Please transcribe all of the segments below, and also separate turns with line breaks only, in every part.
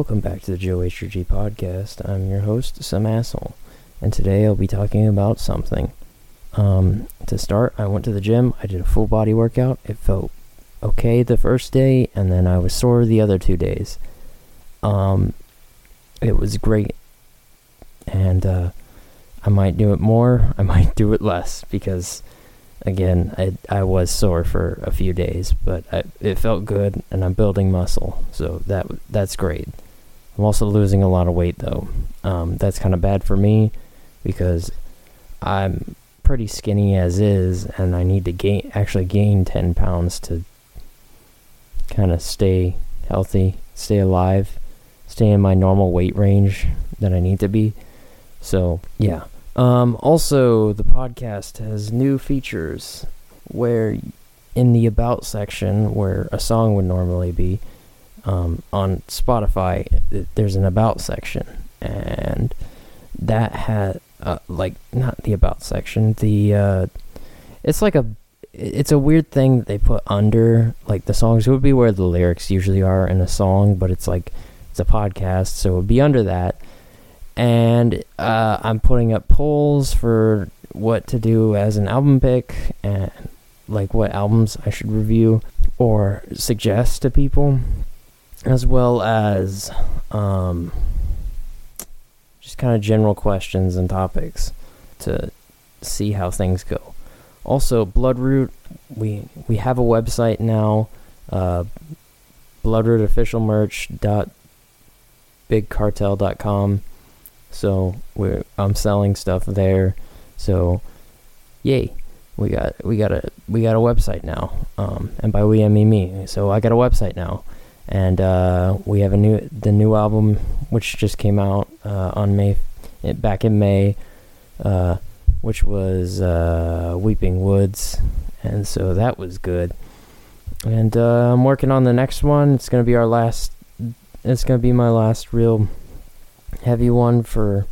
Welcome back to the Joe HRG podcast. I'm your host, Some Asshole, and today I'll be talking about something. Um, to start, I went to the gym. I did a full body workout. It felt okay the first day, and then I was sore the other two days. Um, it was great, and uh, I might do it more. I might do it less because again, I I was sore for a few days, but I, it felt good, and I'm building muscle, so that that's great. I'm also losing a lot of weight though. Um, that's kind of bad for me because I'm pretty skinny as is, and I need to gain actually gain ten pounds to kind of stay healthy, stay alive, stay in my normal weight range that I need to be. So yeah. Um, also, the podcast has new features where, in the About section, where a song would normally be, um, on Spotify, there's an About section. And that had, uh, like, not the About section, the, uh, it's like a, it's a weird thing that they put under, like, the songs. It would be where the lyrics usually are in a song, but it's like, it's a podcast, so it would be under that. And uh, I'm putting up polls for what to do as an album pick and like what albums I should review or suggest to people, as well as um, just kind of general questions and topics to see how things go. Also, Bloodroot, we we have a website now, uh, bloodrootofficialmerch.bigcartel.com so we're I'm selling stuff there. So yay. We got we got a we got a website now. Um, and by we I mean me. So I got a website now. And uh, we have a new the new album which just came out uh, on May back in May uh, which was uh, Weeping Woods and so that was good. And uh, I'm working on the next one. It's to be our last it's to be my last real heavy one for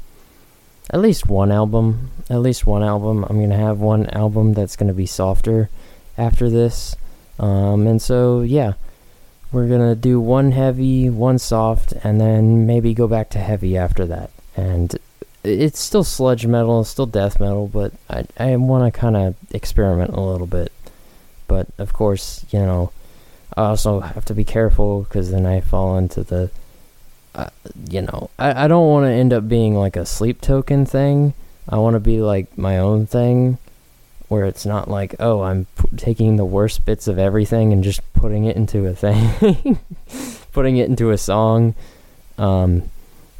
at least one album. At least one album. I'm gonna have one album that's gonna be softer after this. Um, and so yeah, we're gonna do one heavy, one soft, and then maybe go back to heavy after that. And it's still sludge metal, still death metal, but I I want to kind of experiment a little bit. But of course, you know, I also have to be careful because then I fall into the uh, you know, I, I don't want to end up being like a sleep token thing. I want to be like my own thing where it's not like, oh, I'm p- taking the worst bits of everything and just putting it into a thing, putting it into a song. Um,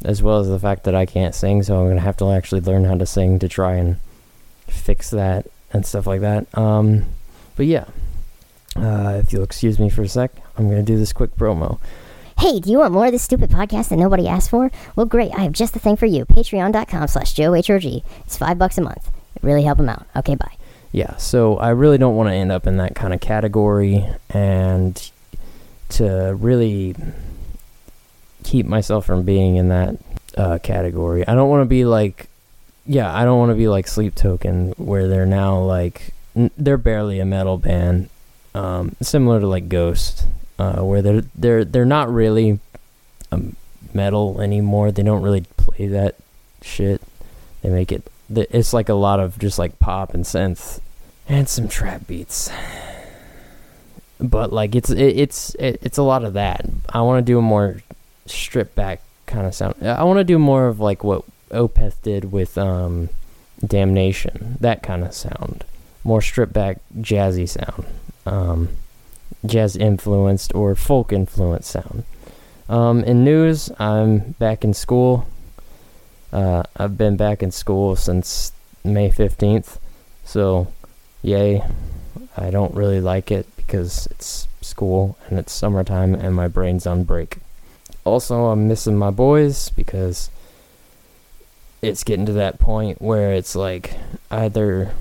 as well as the fact that I can't sing, so I'm going to have to actually learn how to sing to try and fix that and stuff like that. Um, but yeah, uh, if you'll excuse me for a sec, I'm going to do this quick promo.
Hey, do you want more of this stupid podcast that nobody asked for? Well, great. I have just the thing for you. Patreon.com slash JoeHRG. It's five bucks a month. It really help them out. Okay, bye.
Yeah, so I really don't want to end up in that kind of category and to really keep myself from being in that uh, category. I don't want to be like, yeah, I don't want to be like Sleep Token where they're now like, n- they're barely a metal band. Um, similar to like Ghost uh, where they're they're they're not really um, metal anymore. They don't really play that shit. They make it. It's like a lot of just like pop and synth and some trap beats. But like it's it, it's it, it's a lot of that. I want to do a more stripped back kind of sound. I want to do more of like what Opeth did with um, Damnation. That kind of sound. More stripped back jazzy sound. Um, jazz influenced or folk influenced sound. Um, in news, I'm back in school. Uh, I've been back in school since May 15th, so yay. I don't really like it because it's school and it's summertime and my brain's on break. Also, I'm missing my boys because it's getting to that point where it's like either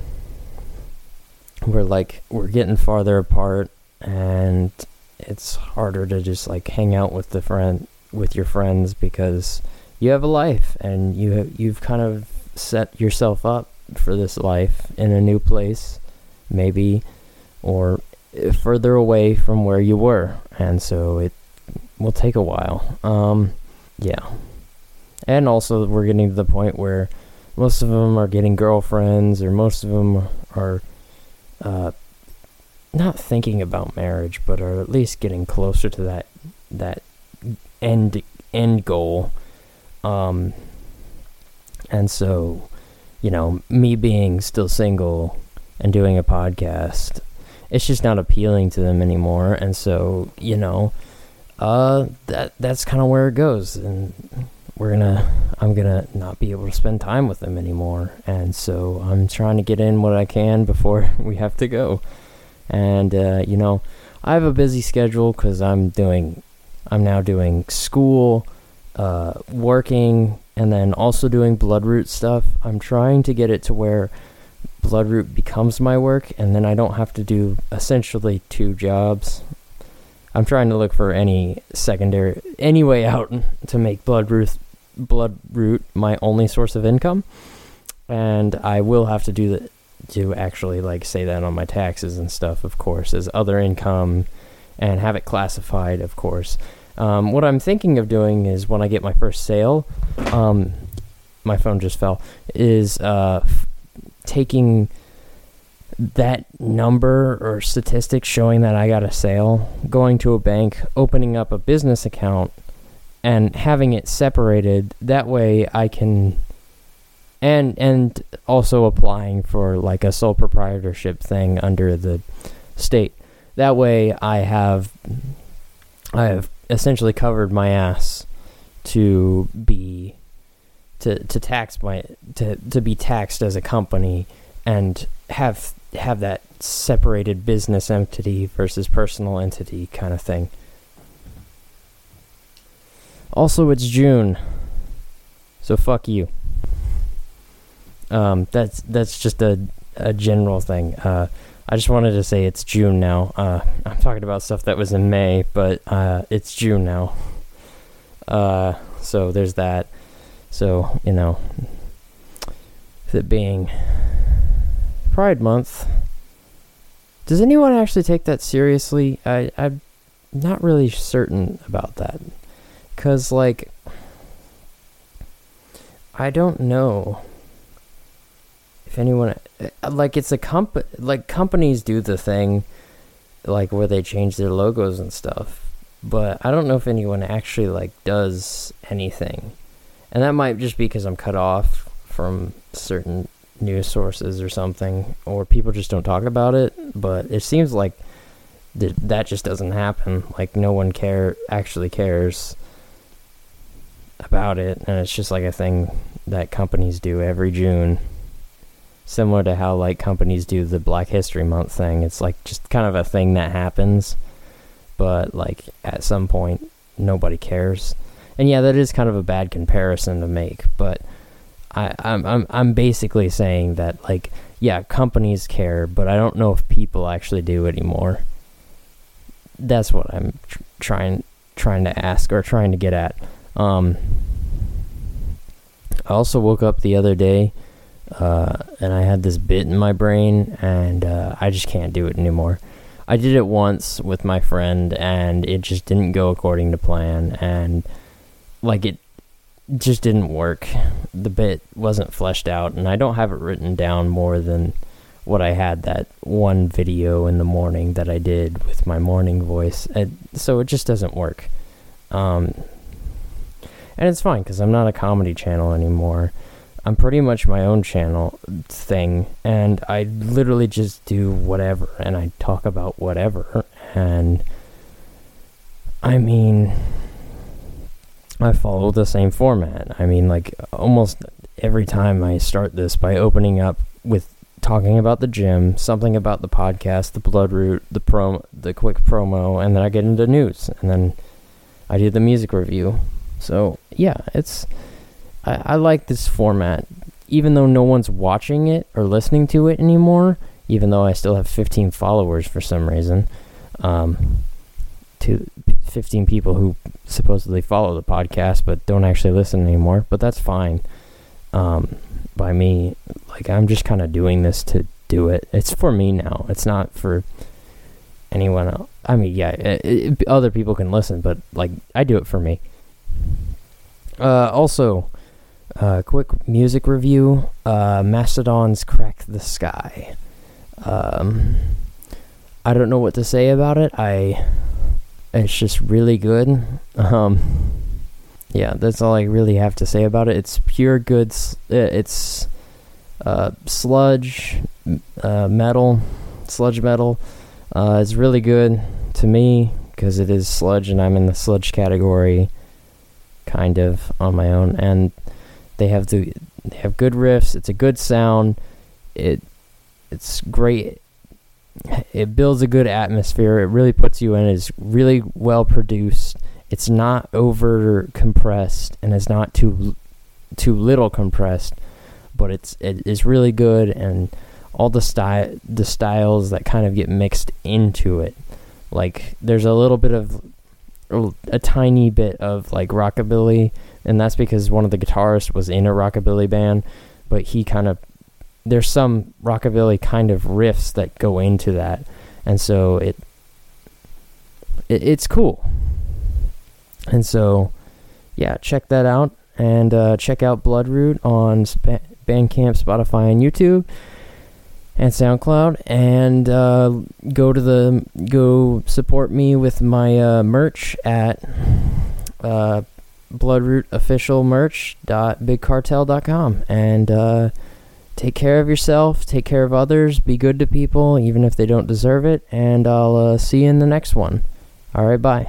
we're like we're getting farther apart and it's harder to just like hang out with the friend with your friends because you have a life and you you've kind of set yourself up for this life in a new place maybe or further away from where you were and so it will take a while um, yeah. And also, we're getting to the point where most of them are getting girlfriends, or most of them are uh, not thinking about marriage, but are at least getting closer to that that end end goal. Um, and so, you know, me being still single and doing a podcast, it's just not appealing to them anymore. And so, you know, uh, that that's kind of where it goes, and we're gonna, I'm gonna not be able to spend time with them anymore. And so, I'm trying to get in what I can before we have to go. And uh, you know, I have a busy schedule because I'm doing, I'm now doing school, uh, working, and then also doing Bloodroot stuff. I'm trying to get it to where Bloodroot becomes my work, and then I don't have to do essentially two jobs. I'm trying to look for any secondary, any way out to make Bloodroot, Bloodroot my only source of income, and I will have to do that to actually like say that on my taxes and stuff, of course, as other income, and have it classified, of course. Um, what I'm thinking of doing is when I get my first sale, um, my phone just fell, is uh, f- taking that number or statistic showing that I got a sale, going to a bank, opening up a business account, and having it separated. That way I can and and also applying for like a sole proprietorship thing under the state. That way I have I have essentially covered my ass to be to to tax my to to be taxed as a company and have have that separated business entity versus personal entity kind of thing. Also, it's June, so fuck you. Um, that's that's just a a general thing. Uh, I just wanted to say it's June now. Uh, I'm talking about stuff that was in May, but uh, it's June now. Uh, so there's that. So you know, with it being Pride Month, does anyone actually take that seriously? I I'm not really certain about that, cause like I don't know anyone uh, like it's a comp like companies do the thing like where they change their logos and stuff but i don't know if anyone actually like does anything. And that might just be because i'm cut off from certain news sources or something or people just don't talk about it but it seems like th- that just doesn't happen. Like no one care actually cares about it and it's just like a thing that companies do every june similar to how like companies do the Black History Month thing. It's like just kind of a thing that happens, but like at some point nobody cares. And yeah, that is kind of a bad comparison to make, but I, I'm I'm I'm basically saying that like yeah, companies care, but I don't know if people actually do anymore. That's what I'm tr- trying trying to ask or trying to get at. Um, I also woke up the other day uh, and I had this bit in my brain, and uh, I just can't do it anymore. I did it once with my friend, and it just didn't go according to plan, and like it just didn't work. The bit wasn't fleshed out, and I don't have it written down more than what I had that one video in the morning that I did with my morning voice. So it just doesn't work. Um, and it's fine because I'm not a comedy channel anymore. I'm pretty much my own channel thing, and I literally just do whatever, and I talk about whatever, and I mean, I follow the same format. I mean, like almost every time I start this by opening up with talking about the gym, something about the podcast, the Bloodroot, the prom, the quick promo, and then I get into news, and then I do the music review. So yeah, it's I, I like this format, even though no one's watching it or listening to it anymore. Even though I still have 15 followers for some reason, um, to 15 people who supposedly follow the podcast but don't actually listen anymore. But that's fine. Um, by me, like I'm just kind of doing this to do it. It's for me now. It's not for anyone else. I mean, yeah, it, it, other people can listen, but like I do it for me. Uh, also, uh, quick music review. Uh, Mastodon's "Crack the Skye." Um, I don't know what to say about it. I, it's just really good. Um, yeah, that's all I really have to say about it. It's pure good. It's uh, sludge uh, metal, sludge metal. Uh, it's really good to me because it is sludge, and I'm in the sludge category, kind of on my own. And they have the they have good riffs. It's a good sound. It it's great. It builds a good atmosphere. It really puts you in. It's really well produced. It's not over compressed, and it's not too too little compressed, but it's it is really good and all the style the styles that kind of get mixed into it. Like there's a little bit of a tiny bit of like rockabilly, and that's because one of the guitarists was in a rockabilly band, but he kind of there's some rockabilly kind of riffs that go into that, and so it, it it's cool. And so, yeah, check that out, and uh, check out Bloodroot on Sp- Bandcamp, Spotify, and YouTube and SoundCloud, and uh, go to the go support me with my uh, merch at uh, bloodrootofficialmerch.bigcartel.com and uh, take care of yourself, take care of others, be good to people, even if they don't deserve it, and I'll uh, see you in the next one. All right, bye.